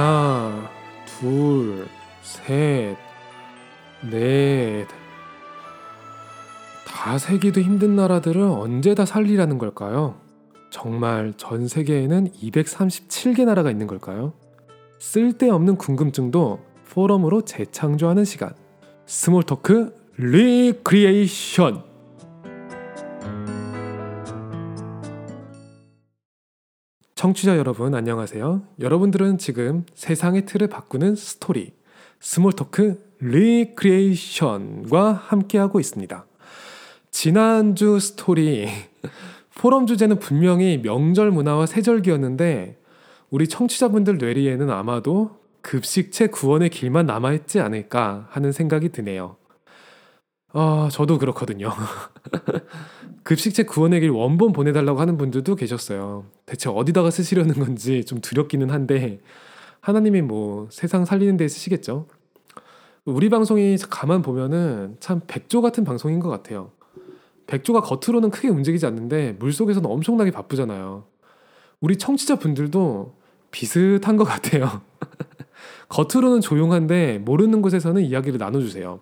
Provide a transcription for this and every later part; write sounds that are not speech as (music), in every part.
하나, 둘, 셋, 넷. 다 세기도 힘든 나라들을 언제 다 살리라는 걸까요? 정말 전 세계에는 237개 나라가 있는 걸까요? 쓸데없는 궁금증도 포럼으로 재창조하는 시간. Small Talk Recreation. 청취자 여러분 안녕하세요. 여러분들은 지금 세상의 틀을 바꾸는 스토리 Small Talk Recreation과 함께하고 있습니다. 지난주 스토리 (laughs) 포럼 주제는 분명히 명절 문화와 세절기였는데 우리 청취자분들 뇌리에는 아마도 급식체 구원의 길만 남아있지 않을까 하는 생각이 드네요. 아, 저도 그렇거든요. (laughs) 급식체 구원의 길 원본 보내달라고 하는 분들도 계셨어요. 대체 어디다가 쓰시려는 건지 좀 두렵기는 한데, 하나님이 뭐 세상 살리는 데 쓰시겠죠? 우리 방송이 가만 보면은 참 백조 같은 방송인 것 같아요. 백조가 겉으로는 크게 움직이지 않는데 물 속에서는 엄청나게 바쁘잖아요. 우리 청취자 분들도 비슷한 것 같아요. (laughs) 겉으로는 조용한데 모르는 곳에서는 이야기를 나눠주세요.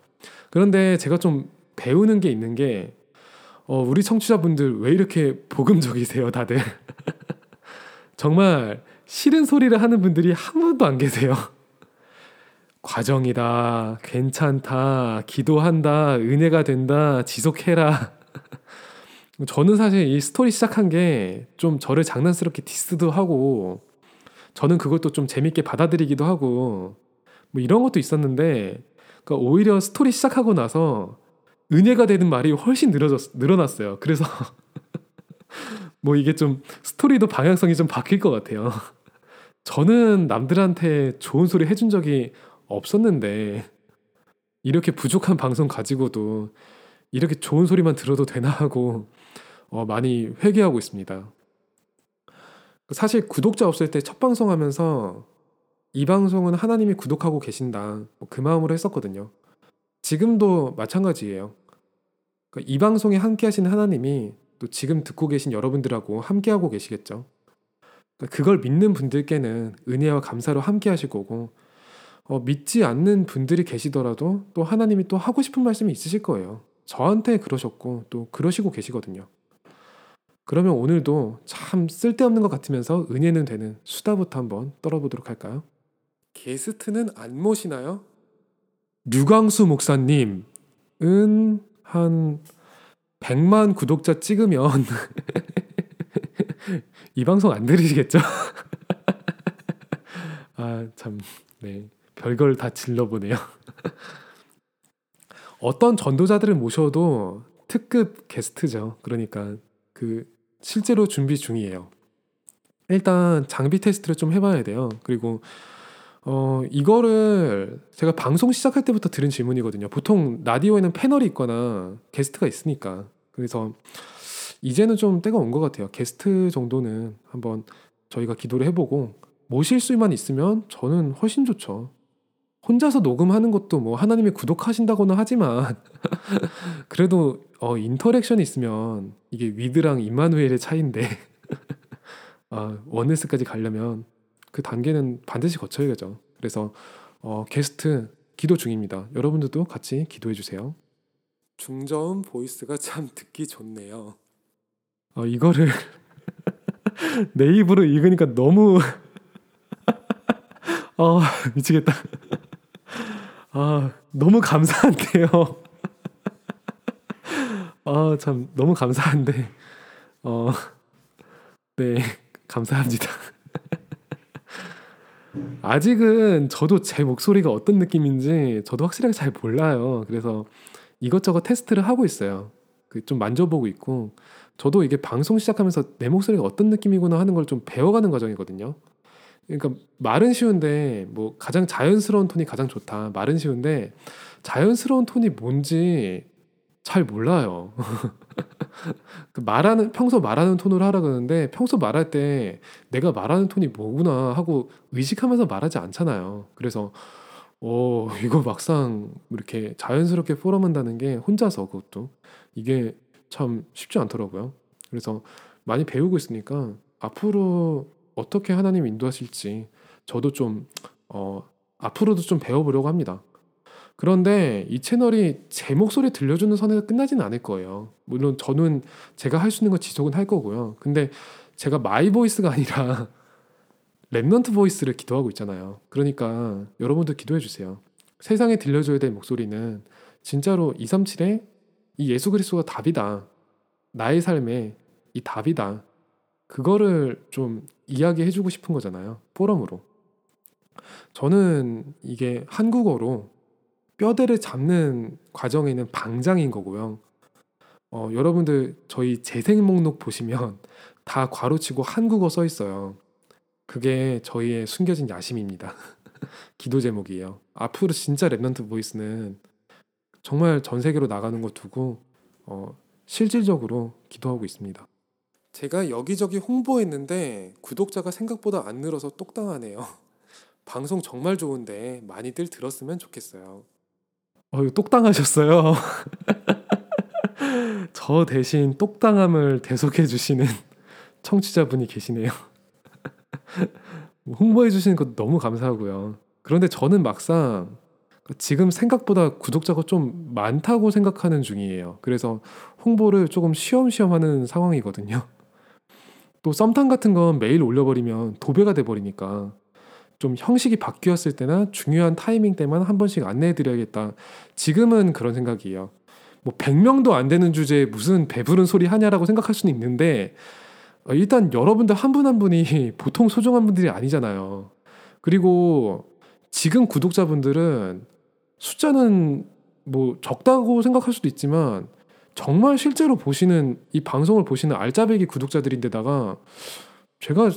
그런데 제가 좀 배우는 게 있는 게 어, 우리 청취자분들 왜 이렇게 복음적이세요, 다들? (laughs) 정말 싫은 소리를 하는 분들이 한 분도 안 계세요. 과정이다, 괜찮다, 기도한다, 은혜가 된다, 지속해라. (laughs) 저는 사실 이 스토리 시작한 게 좀 저를 장난스럽게 디스도 하고 저는 그것도 좀 재밌게 받아들이기도 하고 뭐 이런 것도 있었는데 그러니까 오히려 스토리 시작하고 나서 은혜가 되는 말이 훨씬 늘어졌, 늘어났어요. 그래서 (laughs) 뭐 이게 좀 스토리도 방향성이 좀 바뀔 것 같아요. 저는 남들한테 좋은 소리 해준 적이 없었는데 이렇게 부족한 방송 가지고도 이렇게 좋은 소리만 들어도 되나 하고 어, 많이 회개하고 있습니다. 사실 구독자 없을 때 첫 방송 하면서 이 방송은 하나님이 구독하고 계신다. 뭐그 마음으로 했었거든요. 지금도 마찬가지예요. 이 방송에 함께 하시는 하나님이 또 지금 듣고 계신 여러분들하고 함께 하고 계시겠죠. 그러니까 그걸 믿는 분들께는 은혜와 감사로 함께 하실 거고, 어, 믿지 않는 분들이 계시더라도 또 하나님이 또 하고 싶은 말씀이 있으실 거예요. 저한테 그러셨고 또 그러시고 계시거든요. 그러면 오늘도 참 쓸데없는 것 같으면서 은혜는 되는 수다부터 한번 떨어보도록 할까요? 게스트는 안 모시나요? 류광수 목사님은 한 100만 구독자 찍으면 (laughs) 이 방송 안 들으시겠죠? (laughs) 아, 참, 네. 별걸 다 질러보네요. (laughs) 어떤 전도자들을 모셔도 특급 게스트죠. 그러니까 그 실제로 준비 중이에요. 일단 장비 테스트를 좀 해봐야 돼요. 그리고 어 이거를 제가 방송 시작할 때부터 들은 질문이거든요. 보통 라디오에는 패널이 있거나 게스트가 있으니까 그래서 이제는 좀 때가 온 것 같아요. 게스트 정도는 한번 저희가 기도를 해보고 모실 수만 있으면 저는 훨씬 좋죠. 혼자서 녹음하는 것도 뭐 하나님이 구독하신다고는 하지만 (laughs) 그래도 어 interaction이 있으면 이게 with랑 임마누엘의 차이인데 (laughs) 아, oneness까지 가려면 그 단계는 반드시 거쳐야죠. 그래서 어, 게스트 기도 중입니다. 여러분들도 같이 기도해 주세요. 중저음 voice가 참 듣기 좋네요. 어, 이거를 (laughs) 내 입으로 읽으니까 너무 (laughs) 어, 미치겠다. 아, 너무 감사한데요. 아, 참 너무 감사한데. 어. 네. 감사합니다. 아직은 저도 제 목소리가 어떤 느낌인지 저도 확실하게 잘 몰라요. 그래서 이것저것 테스트를 하고 있어요. 그좀 만져보고 있고 저도 이게 방송 시작하면서 내 목소리가 어떤 느낌이구나 하는 걸 좀 배워가는 과정이거든요. 그러니까 말은 쉬운데 뭐 가장 자연스러운 톤이 가장 좋다. 말은 쉬운데 자연스러운 톤이 뭔지 잘 몰라요. (laughs) 그 말하는 평소 말하는 톤으로 하라 그러는데 평소 말할 때 내가 말하는 톤이 뭐구나 하고 의식하면서 말하지 않잖아요. 그래서 어 이거 막상 이렇게 자연스럽게 포럼한다는 게 혼자서 그것도 이게 참 쉽지 않더라고요. 그래서 많이 배우고 있으니까 앞으로 어떻게 하나님 인도하실지 저도 좀 어, 앞으로도 좀 배워보려고 합니다. 그런데 이 채널이 제 목소리 들려주는 선에서 끝나지는 않을 거예요. 물론 저는 제가 할 수 있는 거 지속은 할 거고요. 근데 제가 my voice가 아니라 (laughs) remnant voice를 기도하고 있잖아요. 그러니까 여러분도 기도해 주세요. 세상에 들려줘야 될 목소리는 진짜로 237의 이 예수 그리스도가 답이다. 나의 삶에 이 답이다. 그거를 좀 이야기해 주고 싶은 거잖아요. 포럼으로. 저는 이게 한국어로 뼈대를 잡는 과정에는 방장인 거고요. 어, 여러분들 저희 재생 목록 보시면 (laughs) 다 괄호치고 한국어 써 있어요. 그게 저희의 숨겨진 야심입니다. (laughs) 기도 제목이에요. 앞으로 진짜 remnant voice는 정말 전 세계로 나가는 거 두고 어, 실질적으로 기도하고 있습니다. 제가 여기저기 홍보했는데 구독자가 생각보다 안 늘어서 똑당하네요. (laughs) 방송 정말 좋은데 많이들 들었으면 좋겠어요. 어, 똑당하셨어요. (laughs) 저 대신 똑당함을 대속해 주시는 (laughs) 청취자분이 계시네요. (laughs) 홍보해 주시는 것도 너무 감사하고요. 그런데 저는 막상 지금 생각보다 구독자가 좀 많다고 생각하는 중이에요. 그래서 홍보를 조금 쉬엄쉬엄 하는 상황이거든요. 또 썸탐 같은 건 매일 올려버리면 도배가 돼버리니까 좀 형식이 바뀌었을 때나 중요한 타이밍 때만 한 번씩 안내해 드려야겠다. 지금은 그런 생각이에요. 뭐 100명도 안 되는 주제에 무슨 배부른 소리 하냐라고 생각할 수는 있는데 어, 일단 여러분들 한 분한 한 분이 (laughs) 보통 소중한 분들이 아니잖아요. 그리고 지금 구독자분들은 숫자는 뭐 적다고 생각할 수도 있지만 정말 실제로 보시는 이 방송을 보시는 알짜배기 구독자들인데다가 제가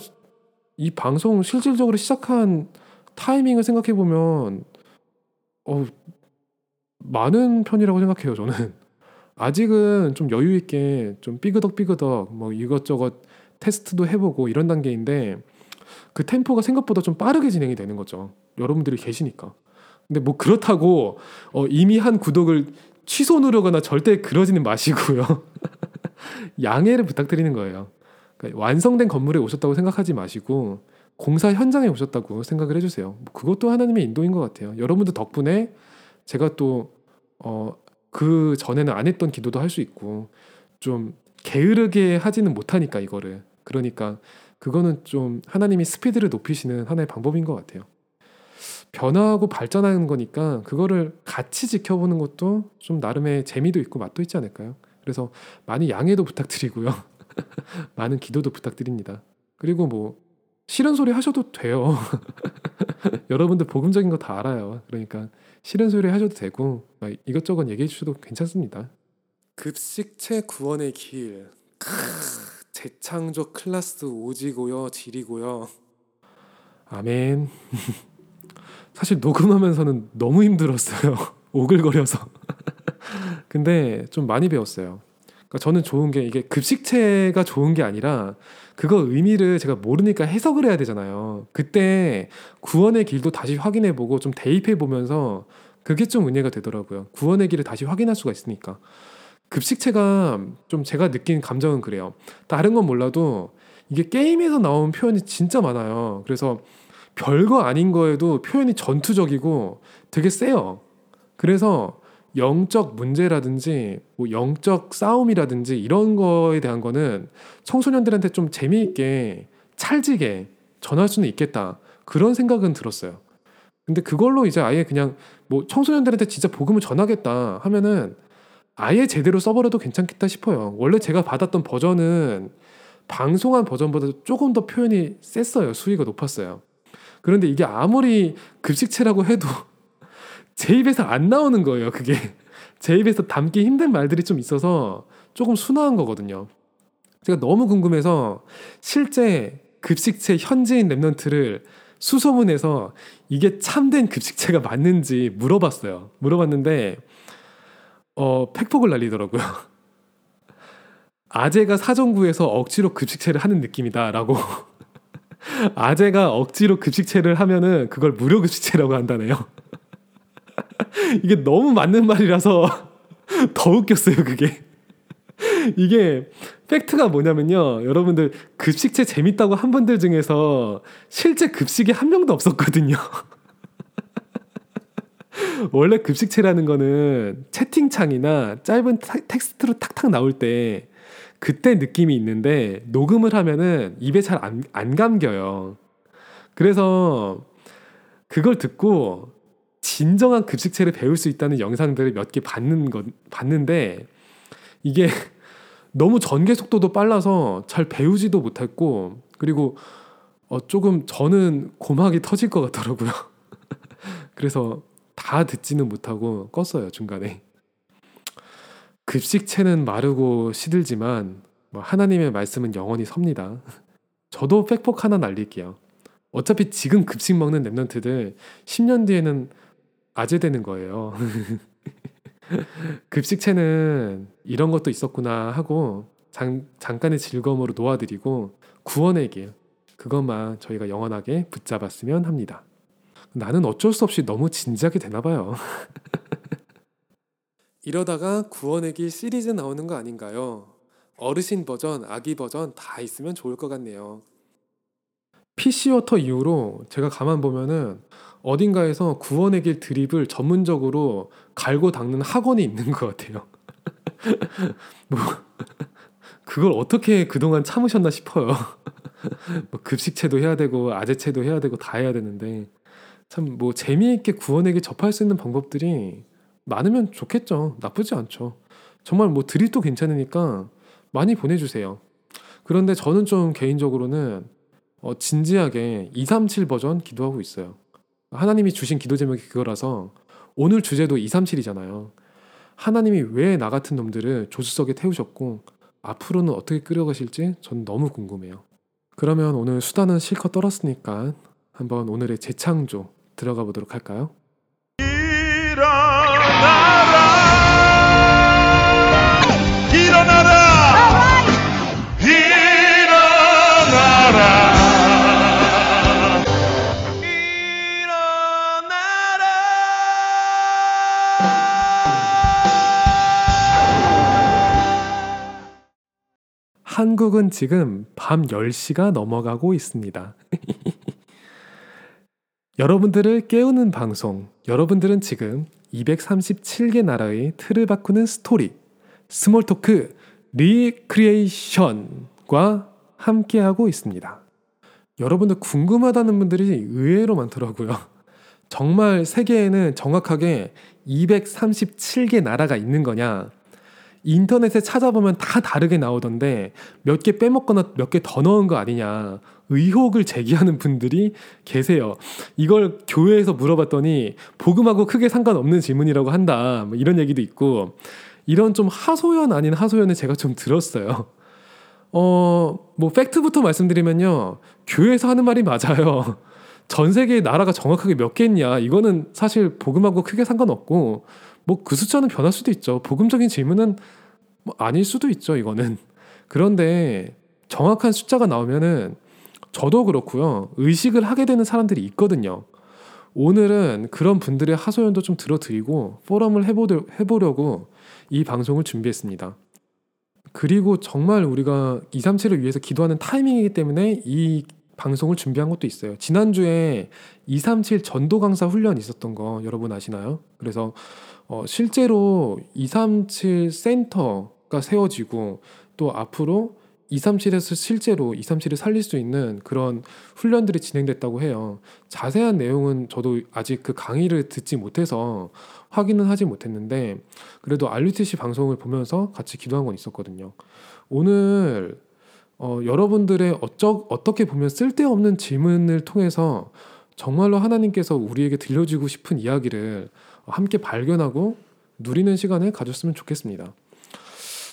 이 방송 실질적으로 시작한 타이밍을 생각해 보면 어 많은 편이라고 생각해요 저는. (laughs) 아직은 좀 여유 있게 좀 삐그덕 삐그덕 뭐 이것저것 테스트도 해보고 이런 단계인데 그 템포가 생각보다 좀 빠르게 진행이 되는 거죠 여러분들이 계시니까. 근데 뭐 그렇다고 어 이미 한 구독을 취소 누르거나 절대 그러지는 마시고요. (laughs) 양해를 부탁드리는 거예요 그러니까 완성된 건물에 오셨다고 생각하지 마시고 공사 현장에 오셨다고 생각을 해주세요. 뭐 그것도 하나님의 인도인 것 같아요. 여러분들 덕분에 제가 또 어, 그 전에는 안 했던 기도도 할 수 있고 좀 게으르게 하지는 못하니까 이거를 그러니까 그거는 좀 하나님이 스피드를 높이시는 하나의 방법인 것 같아요. 변화하고 발전하는 거니까 그거를 같이 지켜보는 것도 좀 나름의 재미도 있고 맛도 있지 않을까요? 그래서 많이 양해도 부탁드리고요. (laughs) (laughs) 많은 기도도 부탁드립니다. 그리고 뭐 싫은 소리 하셔도 돼요. (laughs) 여러분들 복음적인 거 다 알아요. 그러니까 싫은 소리 하셔도 되고 이것저것 얘기해 주셔도 괜찮습니다. 급식체 구원의 길. 크, 재창조 클라스 오지고요, 지리고요. 아멘. (laughs) 사실 녹음하면서는 너무 힘들었어요. 오글거려서. 근데 좀 많이 배웠어요. 그러니까 저는 좋은 게 이게 급식체가 좋은 게 아니라 그거 의미를 제가 모르니까 해석을 해야 되잖아요. 그때 구원의 길도 다시 확인해 보고 좀 대입해 보면서 그게 좀 은혜가 되더라고요. 구원의 길을 다시 확인할 수가 있으니까. 급식체가 좀 제가 느낀 감정은 그래요. 다른 건 몰라도 이게 게임에서 나온 표현이 진짜 많아요. 그래서 별거 아닌 거에도 표현이 전투적이고 되게 세요. 그래서 영적 문제라든지 뭐 영적 싸움이라든지 이런 거에 대한 거는 청소년들한테 좀 재미있게 찰지게 전할 수는 있겠다 그런 생각은 들었어요. 근데 그걸로 이제 아예 그냥 뭐 청소년들한테 진짜 복음을 전하겠다 하면은 아예 제대로 써버려도 괜찮겠다 싶어요. 원래 제가 받았던 버전은 방송한 버전보다 조금 더 표현이 셌어요. 수위가 높았어요. 그런데 이게 아무리 급식체라고 해도 제 입에서 안 나오는 거예요. 그게 (laughs) 제 입에서 담기 힘든 말들이 좀 있어서 조금 순화한 거거든요. 제가 너무 궁금해서 실제 급식체 현지인 랩런트를 수소문해서 이게 참된 급식체가 맞는지 물어봤어요. 물어봤는데 어 팩폭을 날리더라고요. (laughs) 아재가 사정구에서 억지로 급식체를 하는 느낌이다라고 (laughs) 아재가 억지로 급식체를 하면은 그걸 무료 급식체라고 한다네요. (laughs) 이게 너무 맞는 말이라서 (laughs) 더 웃겼어요, 그게. (laughs) 이게 팩트가 뭐냐면요. 여러분들 급식체 재밌다고 한 분들 중에서 실제 급식이 한 명도 없었거든요. 원래 급식체라는 거는 채팅창이나 짧은 텍스트로 탁탁 나올 때 그때 느낌이 있는데 녹음을 하면은 입에 잘 안 안 감겨요. 그래서 그걸 듣고 진정한 급식체를 배울 수 있다는 영상들을 몇개것 봤는데 이게 (laughs) 너무 전개 속도도 빨라서 잘 배우지도 못했고 그리고 어 조금 저는 고막이 터질 것 같더라고요. (laughs) 그래서 다 듣지는 못하고 껐어요 중간에. 급식체는 마르고 시들지만 뭐 하나님의 말씀은 영원히 섭니다. (laughs) 저도 팩폭 하나 날릴게요. 어차피 지금 급식 먹는 랩런트들 10년 뒤에는 아재되는 거예요. (laughs) 급식체는 이런 것도 있었구나 하고 잠, 잠깐의 즐거움으로 놓아드리고 구원의 길 그것만 저희가 영원하게 붙잡았으면 합니다. 나는 어쩔 수 없이 너무 진지하게 되나 봐요. (laughs) 이러다가 구원의 길 시리즈 나오는 거 아닌가요? 어르신 버전, 아기 버전 다 있으면 좋을 것 같네요. PC워터 이후로 제가 가만 보면은 어딘가에서 구원의 길 드립을 전문적으로 갈고 닦는 학원이 있는 것 같아요. (laughs) 뭐 그걸 어떻게 그동안 참으셨나 싶어요. (laughs) 뭐 급식체도 해야 되고 아재체도 해야 되고 다 해야 되는데 참 뭐 재미있게 구원에게 접할 수 있는 방법들이 많으면 좋겠죠. 나쁘지 않죠. 정말 뭐 드립도 괜찮으니까 많이 보내주세요. 그런데 저는 좀 개인적으로는 어, 진지하게 237 버전 기도하고 있어요. 하나님이 주신 기도 제목이 그거라서 오늘 주제도 237이잖아요. 하나님이 왜 나 같은 놈들을 조수석에 태우셨고 앞으로는 어떻게 끌어가실지 전 너무 궁금해요. 그러면 오늘 수다는 실컷 떨었으니까 한번 오늘의 재창조 들어가 보도록 할까요? 한국은 지금 밤 10시가 넘어가고 있습니다. (laughs) 여러분들을 깨우는 방송, 여러분들은 지금 237개 나라의 틀을 바꾸는 스토리, Small Talk, Recreation과 함께하고 있습니다. 여러분들 궁금하다는 분들이 의외로 많더라고요. 정말 세계에는 정확하게 237개 나라가 있는 거냐? 인터넷에 찾아보면 다 다르게 나오던데 몇 개 빼먹거나 몇 개 더 넣은 거 아니냐 의혹을 제기하는 분들이 계세요. 이걸 교회에서 물어봤더니 복음하고 크게 상관없는 질문이라고 한다. 뭐 이런 얘기도 있고 이런 좀 하소연 아닌 하소연을 제가 좀 들었어요. 어, 뭐 팩트부터 말씀드리면요. 교회에서 하는 말이 맞아요. 전 세계의 나라가 정확하게 몇 개있냐 이거는 사실 복음하고 크게 상관없고 뭐 그 숫자는 변할 수도 있죠. 복음적인 질문은 뭐 아닐 수도 있죠. 이거는 그런데 정확한 숫자가 나오면은 저도 그렇고요. 의식을 하게 되는 사람들이 있거든요. 오늘은 그런 분들의 하소연도 좀 들어드리고 포럼을 해보려, 해보려고 이 방송을 준비했습니다. 그리고 정말 우리가 237을 위해서 기도하는 타이밍이기 때문에 이 방송을 준비한 것도 있어요. 지난주에 237 전도 강사 훈련 있었던 거 여러분 아시나요? 그래서 어, 실제로 237 센터가 세워지고 또 앞으로 237에서 실제로 237을 살릴 수 있는 그런 훈련들이 진행됐다고 해요. 자세한 내용은 저도 아직 그 강의를 듣지 못해서 확인은 하지 못했는데 그래도 RUTC 방송을 보면서 같이 기도한 건 있었거든요. 오늘 어, 여러분들의 어쩌, 어떻게 보면 쓸데없는 질문을 통해서 정말로 하나님께서 우리에게 들려주고 싶은 이야기를 함께 발견하고 누리는 시간을 가졌으면 좋겠습니다.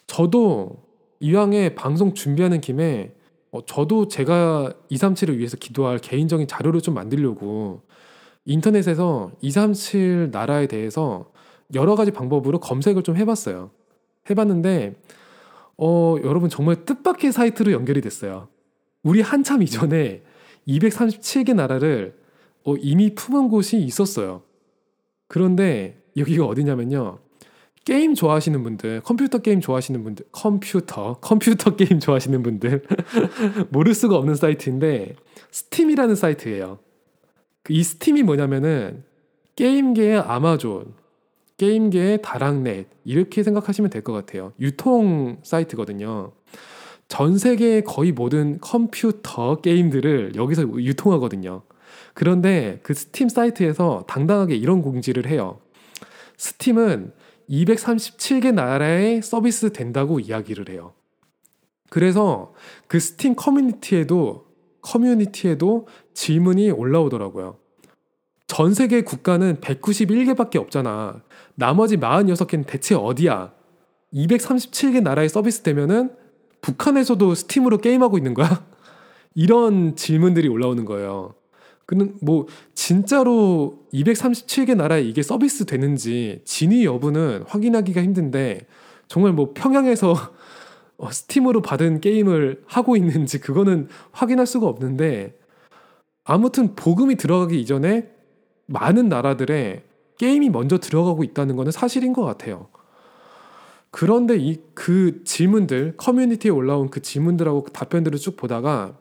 저도 이왕에 방송 준비하는 김에 어, 저도 제가 237을 위해서 기도할 개인적인 자료를 좀 만들려고 인터넷에서 237 나라에 대해서 여러 가지 방법으로 검색을 좀 해봤어요. 해봤는데 어, 여러분 정말 뜻밖의 사이트로 연결이 됐어요. 우리 한참 이전에 237개 나라를 어, 이미 품은 곳이 있었어요. 그런데 여기가 어디냐면요. 게임 좋아하시는 분들, 컴퓨터 게임 좋아하시는 분들, 컴퓨터, 컴퓨터 (laughs) 게임 좋아하시는 분들 (laughs) 모를 수가 없는 사이트인데 Steam이라는 사이트예요. 이 Steam이 뭐냐면은 게임계의 아마존, 게임계의 다락넷 이렇게 생각하시면 될 것 같아요. 유통 사이트거든요. 전 세계의 거의 모든 컴퓨터 게임들을 여기서 유통하거든요. 그런데 그 스팀 사이트에서 당당하게 이런 공지를 해요. 스팀은 237개 나라에 서비스 된다고 이야기를 해요. 그래서 그 스팀 커뮤니티에도 커뮤니티에도 질문이 올라오더라고요. 전 세계 국가는 191개밖에 없잖아. 나머지 46개는 대체 어디야? 237개 나라에 서비스 되면은 북한에서도 스팀으로 게임하고 있는 거야? (laughs) 이런 질문들이 올라오는 거예요. 그는 뭐 진짜로 237개 나라에 이게 서비스 되는지 진위 여부는 확인하기가 힘든데 정말 뭐 평양에서 (laughs) 어, 스팀으로 받은 게임을 하고 있는지 그거는 확인할 수가 없는데 아무튼 복음이 들어가기 이전에 많은 나라들의 게임이 먼저 들어가고 있다는 것은 사실인 것 같아요. 그런데 이 그 질문들 커뮤니티에 올라온 그 질문들하고 그 답변들을 쭉 보다가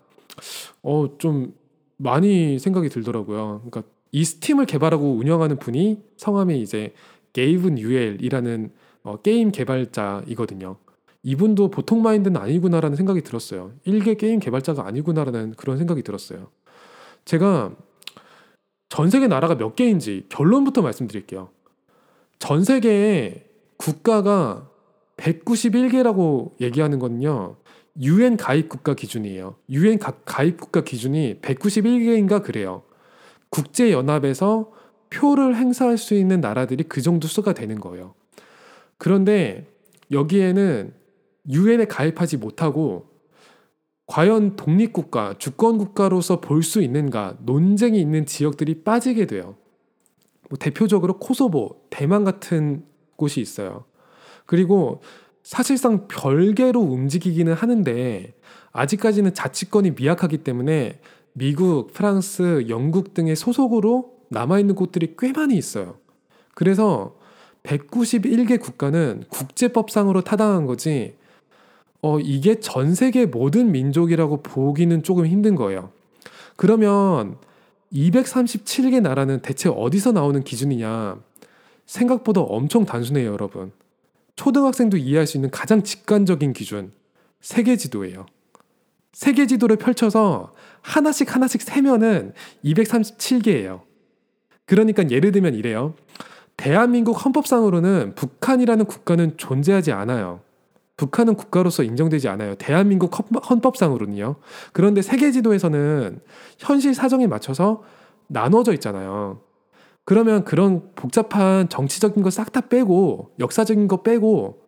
어 좀 많이 생각이 들더라고요. 그러니까 이 스팀을 개발하고 운영하는 분이 성함이 이제 게이브 뉴웰이라는 어, 게임 개발자이거든요. 이분도 보통 마인드는 아니구나라는 생각이 들었어요. 일개 게임 개발자가 아니구나라는 그런 생각이 들었어요. 제가 전 세계 나라가 몇 개인지 결론부터 말씀드릴게요. 전 세계에 국가가 191개라고 얘기하는 거는요. 유엔 가입 국가 기준이에요. 유엔 가입 국가 기준이 191개인가 그래요. 국제 연합에서 표를 행사할 수 있는 나라들이 그 정도 수가 되는 거예요. 그런데 여기에는 유엔에 가입하지 못하고 과연 독립국가, 주권국가로서 볼 수 있는가 논쟁이 있는 지역들이 빠지게 돼요. 뭐 대표적으로 코소보, 대만 같은 곳이 있어요. 그리고 사실상 별개로 움직이기는 하는데 아직까지는 자치권이 미약하기 때문에 미국, 프랑스, 영국 등의 소속으로 남아있는 곳들이 꽤 많이 있어요. 그래서 191개 국가는 국제법상으로 타당한 거지, 어, 이게 전 세계 모든 민족이라고 보기는 조금 힘든 거예요. 그러면 237개 나라는 대체 어디서 나오는 기준이냐? 생각보다 엄청 단순해요, 여러분. 초등학생도 이해할 수 있는 가장 직관적인 기준, 세계 지도예요. 세계 지도를 펼쳐서 하나씩 하나씩 세면은 237개예요. 그러니까 예를 들면 이래요. 대한민국 헌법상으로는 북한이라는 국가는 존재하지 않아요. 북한은 국가로서 인정되지 않아요. 대한민국 헌법상으로는요. 그런데 세계 지도에서는 현실 사정에 맞춰서 나눠져 있잖아요. 그러면 그런 복잡한 정치적인 거 싹 다 빼고 역사적인 거 빼고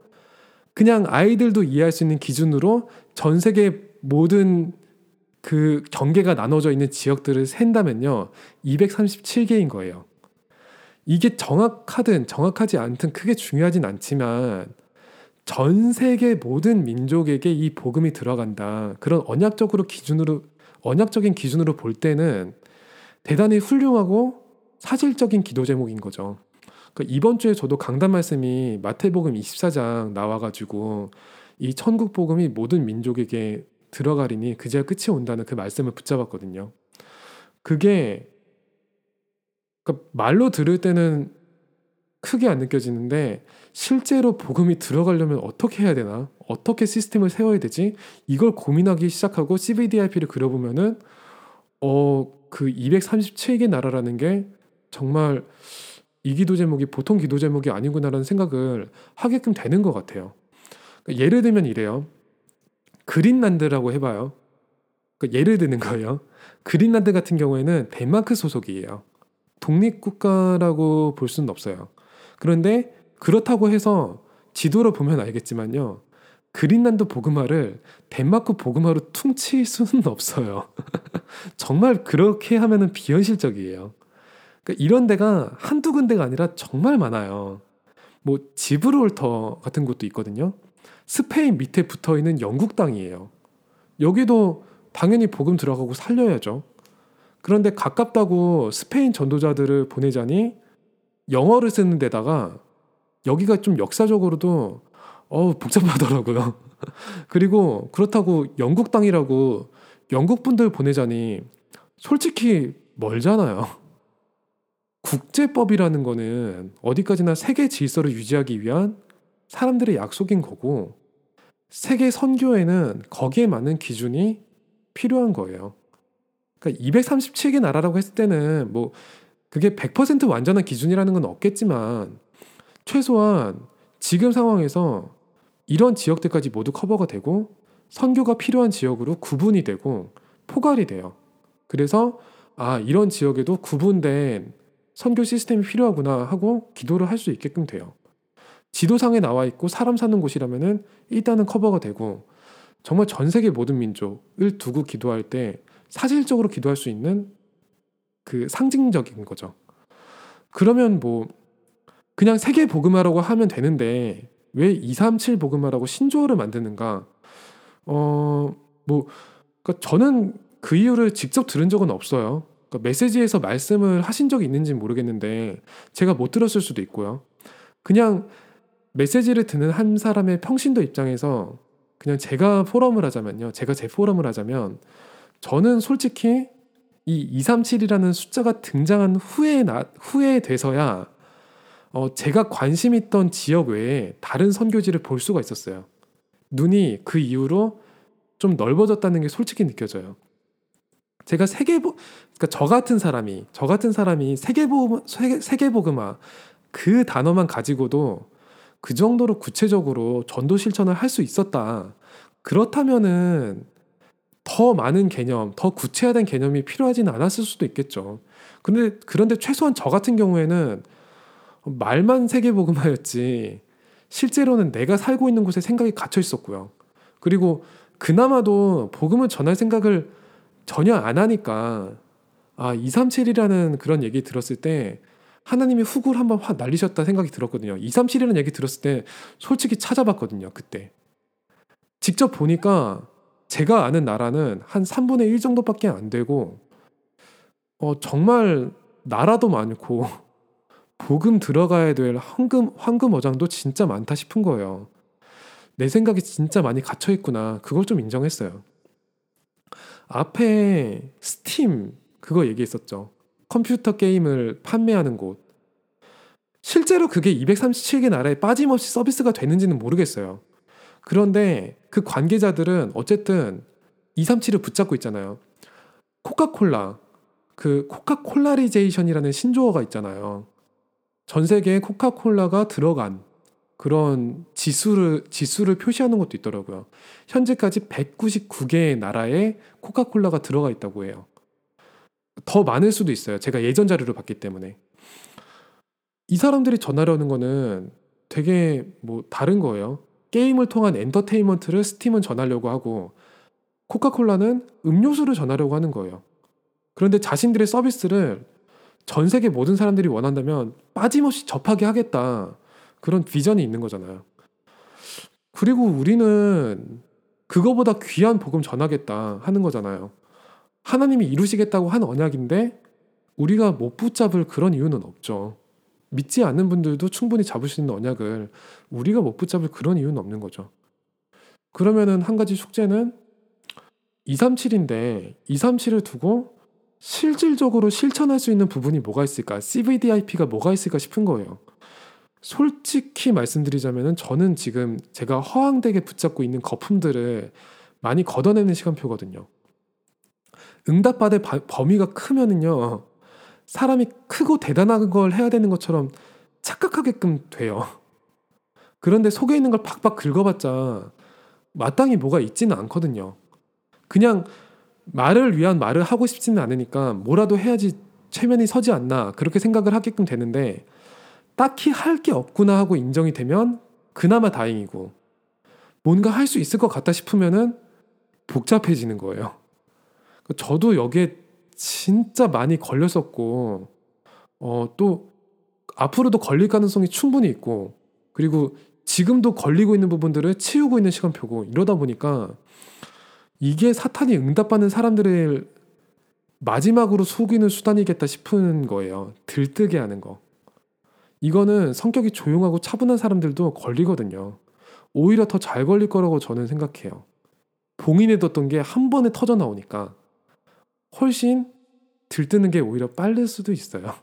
그냥 아이들도 이해할 수 있는 기준으로 전 세계 모든 그 경계가 나눠져 있는 지역들을 센다면요. 237개인 거예요. 이게 정확하든 정확하지 않든 크게 중요하진 않지만 전 세계 모든 민족에게 이 복음이 들어간다. 그런 언약적으로 기준으로 언약적인 기준으로 볼 때는 대단히 훌륭하고 사실적인 기도 제목인 거죠. 그러니까 이번 주에 저도 강단 말씀이 마태복음 24장 나와가지고 이 천국 복음이 모든 민족에게 들어가리니 그제야 끝이 온다는 그 말씀을 붙잡았거든요. 그게 그러니까 말로 들을 때는 크게 안 느껴지는데 실제로 복음이 들어가려면 어떻게 해야 되나? 어떻게 시스템을 세워야 되지? 이걸 고민하기 시작하고 CVDIP를 그려보면은 어, 그 237개 나라라는 게 정말 이 기도 제목이 보통 기도 제목이 아니구나라는 생각을 하게끔 되는 것 같아요. 그러니까 예를 들면 이래요. 그린란드라고 해봐요. 그러니까 예를 드는 거예요. 그린란드 같은 경우에는 덴마크 소속이에요. 독립국가라고 볼 수는 없어요. 그런데 그렇다고 해서 지도로 보면 알겠지만요. 그린란드 보그마를 덴마크 보그마로 퉁칠 수는 없어요. (laughs) 정말 그렇게 하면은 비현실적이에요. 그러니까 이런 데가 한두 군데가 아니라 정말 많아요. 뭐 지브롤터 같은 곳도 있거든요. 스페인 밑에 붙어 있는 영국 땅이에요. 여기도 당연히 복음 들어가고 살려야죠. 그런데 가깝다고 스페인 전도자들을 보내자니 영어를 쓰는 데다가 여기가 좀 역사적으로도 어우 복잡하더라고요. (laughs) 그리고 그렇다고 영국 땅이라고 영국 분들 보내자니 솔직히 멀잖아요. 국제법이라는 거는 어디까지나 세계 질서를 유지하기 위한 사람들의 약속인 거고 세계 선교에는 거기에 맞는 기준이 필요한 거예요. 그러니까 237개 나라라고 했을 때는 뭐 그게 100% 완전한 기준이라는 건 없겠지만 최소한 지금 상황에서 이런 지역들까지 모두 커버가 되고 선교가 필요한 지역으로 구분이 되고 포괄이 돼요. 그래서 아 이런 지역에도 구분된 선교 시스템이 필요하구나 하고 기도를 할 수 있게끔 돼요. 지도상에 나와 있고 사람 사는 곳이라면은 일단은 커버가 되고 정말 전 세계 모든 민족을 두고 기도할 때 사실적으로 기도할 수 있는 그 상징적인 거죠. 그러면 뭐 그냥 세계 복음화라고 하면 되는데 왜 237 복음화라고 신조어를 만드는가? 어, 뭐 그러니까 저는 그 이유를 직접 들은 적은 없어요. 그러니까 메시지에서 말씀을 하신 적이 있는지 모르겠는데 제가 못 들었을 수도 있고요. 그냥 메시지를 듣는 한 사람의 평신도 입장에서 그냥 제가 포럼을 하자면요. 제가 제 포럼을 하자면 저는 솔직히 이 237이라는 숫자가 등장한 후에 나, 후에 돼서야 어, 제가 관심 있던 지역 외에 다른 선교지를 볼 수가 있었어요. 눈이 그 이후로 좀 넓어졌다는 게 솔직히 느껴져요. 제가 세계보 그러니까 저 같은 사람이 저 같은 사람이 세계보 세계, 세계복음화 그 단어만 가지고도 그 정도로 구체적으로 전도 실천을 할 수 있었다. 그렇다면은 더 많은 개념, 더 구체화된 개념이 필요하지는 않았을 수도 있겠죠. 근데 그런데 최소한 저 같은 경우에는 말만 세계복음화였지 실제로는 내가 살고 있는 곳에 생각이 갇혀 있었고요. 그리고 그나마도 복음을 전할 생각을 전혀 안 하니까 아 237이라는 그런 얘기 들었을 때 하나님이 훅을 한번 확 날리셨다 생각이 들었거든요. 237이라는 얘기 들었을 때 솔직히 찾아봤거든요. 그때 직접 보니까 제가 아는 나라는 한 3분의 1 정도밖에 안 되고 어 정말 나라도 많고 (laughs) 복음 들어가야 될 황금 황금 어장도 진짜 많다 싶은 거예요. 내 생각이 진짜 많이 갇혀 있구나. 그걸 좀 인정했어요. 앞에 스팀 그거 얘기했었죠. 컴퓨터 게임을 판매하는 곳. 실제로 그게 237개 나라에 빠짐없이 서비스가 되는지는 모르겠어요. 그런데 그 관계자들은 어쨌든 237을 붙잡고 있잖아요. 코카콜라. 그 Coca-Colarization이라는 신조어가 있잖아요. 전 세계에 코카콜라가 들어간 그런 지수를 지수를 표시하는 것도 있더라고요. 현재까지 199개의 나라에 코카콜라가 들어가 있다고 해요. 더 많을 수도 있어요. 제가 예전 자료를 봤기 때문에. 이 사람들이 전하려는 거는 되게 뭐 다른 거예요. 게임을 통한 엔터테인먼트를 스팀은 전하려고 하고 코카콜라는 음료수를 전하려고 하는 거예요. 그런데 자신들의 서비스를 전 세계 모든 사람들이 원한다면 빠짐없이 접하게 하겠다. 그런 비전이 있는 거잖아요. 그리고 우리는 그거보다 귀한 복음 전하겠다 하는 거잖아요. 하나님이 이루시겠다고 한 언약인데 우리가 못 붙잡을 그런 이유는 없죠. 믿지 않는 분들도 충분히 잡을 수 있는 언약을 우리가 못 붙잡을 그런 이유는 없는 거죠. 그러면은 한 가지 숙제는 237인데 237을 두고 실질적으로 실천할 수 있는 부분이 뭐가 있을까? CVDIP가 뭐가 있을까 싶은 거예요. 솔직히 말씀드리자면은 저는 지금 제가 허황되게 붙잡고 있는 거품들을 많이 걷어내는 시간표거든요. 응답받을 바, 범위가 크면은요, 사람이 크고 대단한 걸 해야 되는 것처럼 착각하게끔 돼요. 그런데 속에 있는 걸 팍팍 긁어봤자 마땅히 뭐가 있지는 않거든요. 그냥 말을 위한 말을 하고 싶지는 않으니까 뭐라도 해야지 최면이 서지 않나 그렇게 생각을 하게끔 되는데 딱히 할 게 없구나 하고 인정이 되면 그나마 다행이고 뭔가 할 수 있을 것 같다 싶으면은 복잡해지는 거예요. 저도 여기에 진짜 많이 걸렸었고 어, 또 앞으로도 걸릴 가능성이 충분히 있고 그리고 지금도 걸리고 있는 부분들을 치우고 있는 시간표고 이러다 보니까 이게 사탄이 응답받는 사람들을 마지막으로 속이는 수단이겠다 싶은 거예요. 들뜨게 하는 거. 이거는 성격이 조용하고 차분한 사람들도 걸리거든요. 오히려 더 잘 걸릴 거라고 저는 생각해요. 봉인해 뒀던 게 한 번에 터져 나오니까 훨씬 들뜨는 게 오히려 빠를 수도 있어요.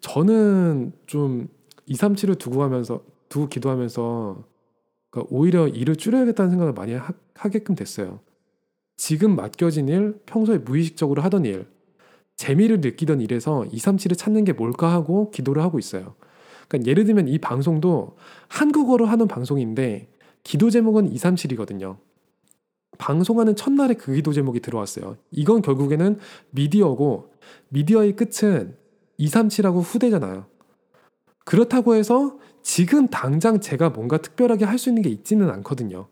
저는 좀 2, 3, 7을 두고 하면서 두고 기도하면서 그러니까 오히려 일을 줄여야겠다는 생각을 많이 하, 하게끔 됐어요. 지금 맡겨진 일, 평소에 무의식적으로 하던 일, 재미를 느끼던 일에서 2, 3, 7을 찾는 게 뭘까 하고 기도를 하고 있어요. 그러니까 예를 들면 이 방송도 한국어로 하는 방송인데 기도 제목은 2, 3, 7이거든요. 방송하는 첫날에 그 기도 제목이 들어왔어요. 이건 결국에는 미디어고 미디어의 끝은 237하고 후대잖아요. 그렇다고 해서 지금 당장 제가 뭔가 특별하게 할 수 있는 게 있지는 않거든요.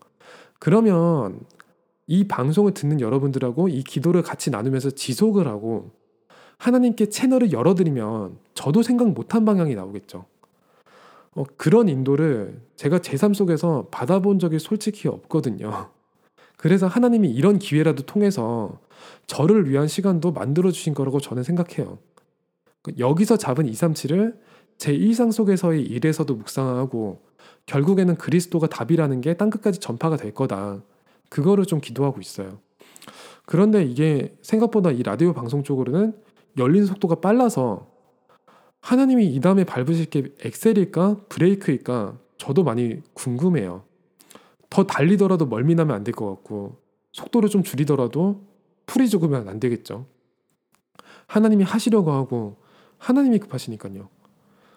그러면 이 방송을 듣는 여러분들하고 이 기도를 같이 나누면서 지속을 하고 하나님께 채널을 열어드리면 저도 생각 못한 방향이 나오겠죠. 어, 그런 인도를 제가 제 삶 속에서 받아본 적이 솔직히 없거든요. 그래서 하나님이 이런 기회라도 통해서 저를 위한 시간도 만들어 주신 거라고 저는 생각해요. 여기서 잡은 237을 제 일상 속에서의 일에서도 묵상하고 결국에는 그리스도가 답이라는 게 땅끝까지 전파가 될 거다. 그거를 좀 기도하고 있어요. 그런데 이게 생각보다 이 라디오 방송 쪽으로는 열린 속도가 빨라서 하나님이 이 다음에 밟으실 게 엑셀일까 브레이크일까 저도 많이 궁금해요. 더 달리더라도 멀미나면 안 될 것 같고 속도를 좀 줄이더라도 풀이 죽으면 안 되겠죠. 하나님이 하시려고 하고 하나님이 급하시니까요.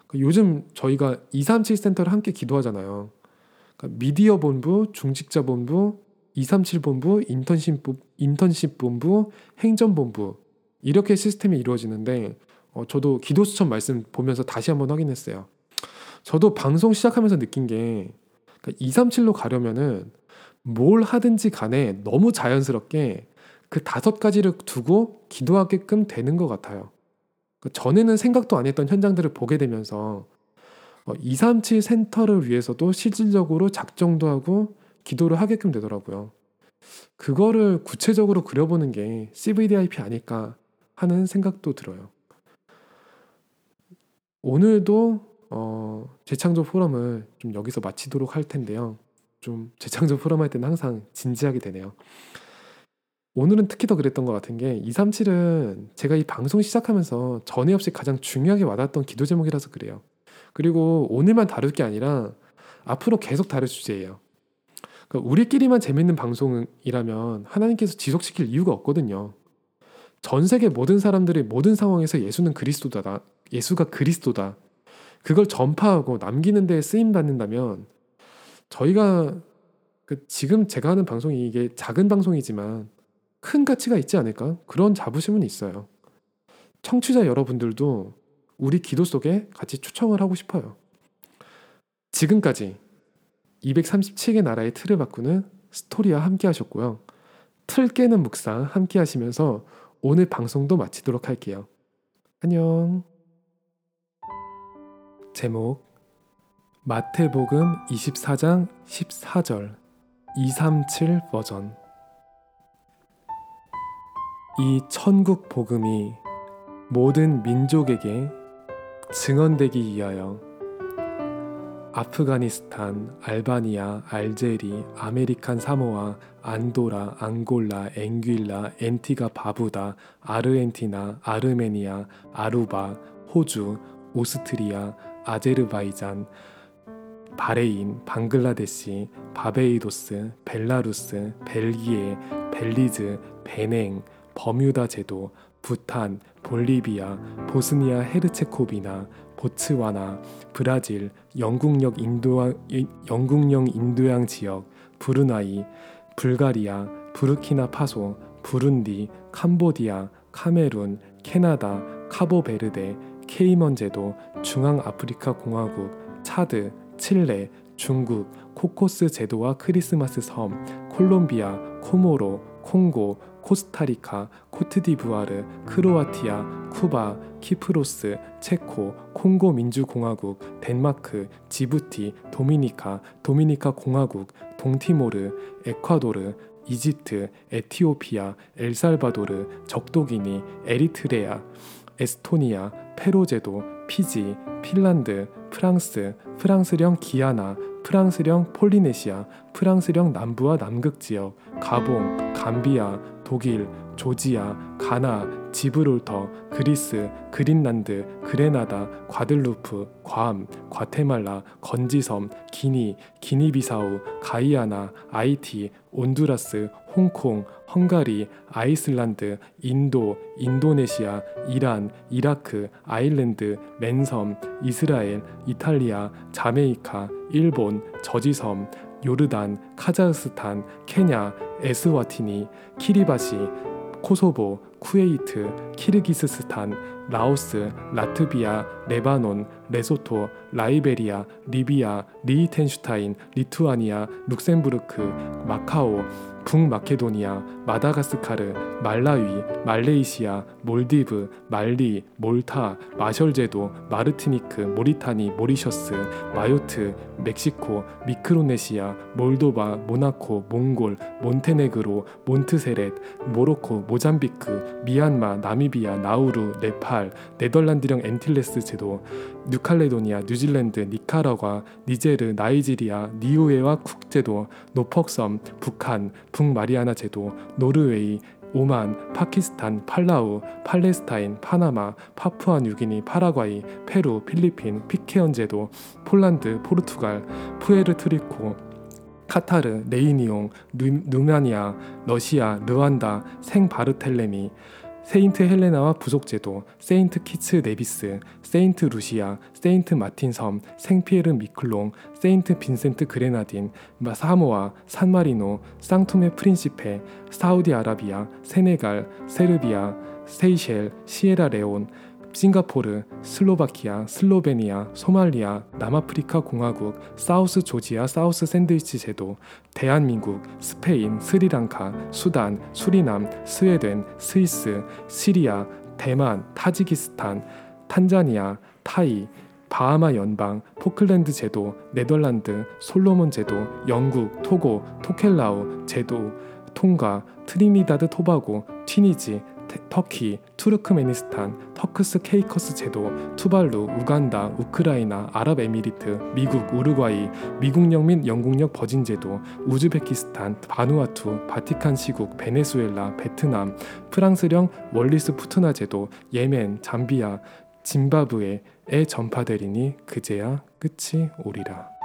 그 요즘 저희가 237 센터를 함께 기도하잖아요. 그러니까 미디어 본부, 중직자 본부, 237 본부, 인턴십 본부, 행정 본부 이렇게 시스템이 이루어지는데 어, 저도 기도 수천 말씀 보면서 다시 한번 확인했어요. 저도 방송 시작하면서 느낀 게 그러니까 237로 가려면은 뭘 하든지 간에 너무 자연스럽게 그 다섯 가지를 두고 기도하게끔 되는 것 같아요. 그 전에는 생각도 안 했던 현장들을 보게 되면서 237 어, 센터를 위해서도 실질적으로 작정도 하고 기도를 하게끔 되더라고요. 그거를 구체적으로 그려보는 게 CVDIP 아닐까 하는 생각도 들어요. 오늘도 어, 재창조 포럼을 좀 여기서 마치도록 할 텐데요. 좀 재창조 포럼 할 때는 항상 진지하게 되네요. 오늘은 특히 더 그랬던 것 같은 게 237은 제가 이 방송 시작하면서 전에 없이 가장 중요하게 와닿았던 기도 제목이라서 그래요. 그리고 오늘만 다룰 게 아니라 앞으로 계속 다룰 주제예요. 그러니까 우리끼리만 재밌는 방송이라면 하나님께서 지속시킬 이유가 없거든요. 전 세계 모든 사람들이 모든 상황에서 예수는 그리스도다. 예수가 그리스도다. 그걸 전파하고 남기는 데 쓰임 받는다면 저희가 그 지금 제가 하는 방송이 이게 작은 방송이지만 큰 가치가 있지 않을까? 그런 자부심은 있어요. 청취자 여러분들도 우리 기도 속에 같이 초청을 하고 싶어요. 지금까지 237개 나라의 틀을 바꾸는 스토리와 함께 하셨고요. 틀 깨는 묵상 함께 하시면서 오늘 방송도 마치도록 할게요. 안녕. 제목 마태복음 24장 14절 237 버전 이 천국 복음이 모든 민족에게 증언되기 위하여 아프가니스탄, 알바니아, 알제리, 아메리칸 사모아, 안도라, 앙골라, 앵귈라, 앤티가 바부다, 아르헨티나, 아르메니아, 아루바, 호주, 오스트리아, 아제르바이잔, 바레인, 방글라데시, 바베이도스, 벨라루스, 벨기에, 벨리즈, 베냉, 버뮤다 제도, 부탄, 볼리비아, 보스니아 헤르체고비나, 보츠와나, 브라질, 영국역 인도양, 영국령 인도양 지역, 브루나이, 불가리아, 부르키나 파소, 부룬디, 캄보디아, 카메룬, 캐나다, 카보베르데, 케이먼 제도, 중앙아프리카 공화국, 차드, 칠레, 중국, 코코스 제도와 크리스마스 섬, 콜롬비아, 코모로, 콩고, 코스타리카, 코트디부아르, 크로아티아, 쿠바, 키프로스, 체코, 콩고 민주공화국, 덴마크, 지부티, 도미니카, 도미니카 공화국, 동티모르, 에콰도르, 이집트, 에티오피아, 엘살바도르, 적도기니, 에리트레아, 에스토니아, 페로제도, 피지, 핀란드, 프랑스, 프랑스령 기아나, 프랑스령 폴리네시아, 프랑스령 남부와 남극 지역, 가봉, 감비아, 독일, 조지아, 가나, 지브롤터, 그리스, 그린란드, 그레나다, 과들루프, 괌, 과테말라, 건지섬, 기니, 기니비사우, 가이아나, 아이티, 온두라스, 홍콩, 헝가리, 아이슬란드, 인도, 인도네시아, 이란, 이라크, 아일랜드, 맨섬, 이스라엘, 이탈리아, 자메이카, 일본, 저지섬, 요르단, 카자흐스탄, 케냐, 에스와티니, 키리바시, 코소보, 쿠웨이트, 키르기스스탄, 라오스, 라트비아, 레바논, 레소토, 라이베리아, 리비아, 리히텐슈타인, 리투아니아, 룩셈부르크, 마카오, 북마케도니아, 마다가스카르, 말라위, 말레이시아, 몰디브, 말리, 몰타, 마셜제도, 마르티니크, 모리타니, 모리셔스, 마요트, 멕시코, 미크로네시아, 몰도바, 모나코, 몽골, 몬테네그로, 몬트세랫, 모로코, 모잠비크, 미얀마, 나미비아, 나우루, 네팔, 네덜란드령 앤틸레스 제도, 뉴칼레도니아, 뉴질랜드, 니카라과, 니제르, 나이지리아, 니우에와 쿡 제도, 노퍽섬, 북한, 북마리아나 제도, 노르웨이, 오만, 파키스탄, 팔라우, 팔레스타인, 파나마, 파푸아 뉴기니, 파라과이, 페루, 필리핀, 핏케언 제도, 폴란드, 포르투갈, 푸에르토리코, 카타르, 레위니옹, 루, 루마니아, 러시아, 르완다, 생바르텔레미, 세인트 헬레나와 부속제도, 세인트 키츠 네비스, 세인트 루시아, 세인트 마틴 섬, 생피에르 미클롱, 세인트 빈센트 그레나딘, 사모아, 산마리노, 상투메 프린시페, 사우디아라비아, 세네갈, 세르비아, 세이셸, 시에라리온, 싱가포르, 슬로바키아, 슬로베니아, 소말리아, 남아프리카 공화국, 사우스 조지아 사우스 샌드위치 제도, 대한민국, 스페인, 스리랑카, 수단, 수리남, 스웨덴, 스위스, 시리아, 대만, 타지키스탄, 탄자니아, 타이, 바하마 연방, 포클랜드 제도, 네덜란드, 솔로몬 제도, 영국, 토고, 토켈라우 제도, 통가, 트리니다드 토바고, 튀니지, 터키, 투르크메니스탄, 터크스 케이커스 제도, 투발루, 우간다, 우크라이나, 아랍에미리트, 미국, 우루과이, 미국령 및 영국령 버진 제도, 우즈베키스탄, 바누아투, 바티칸 시국, 베네수엘라, 베트남, 프랑스령 월리스 푸트나 제도, 예멘, 잠비아, 짐바브웨에 전파되리니 그제야 끝이 오리라.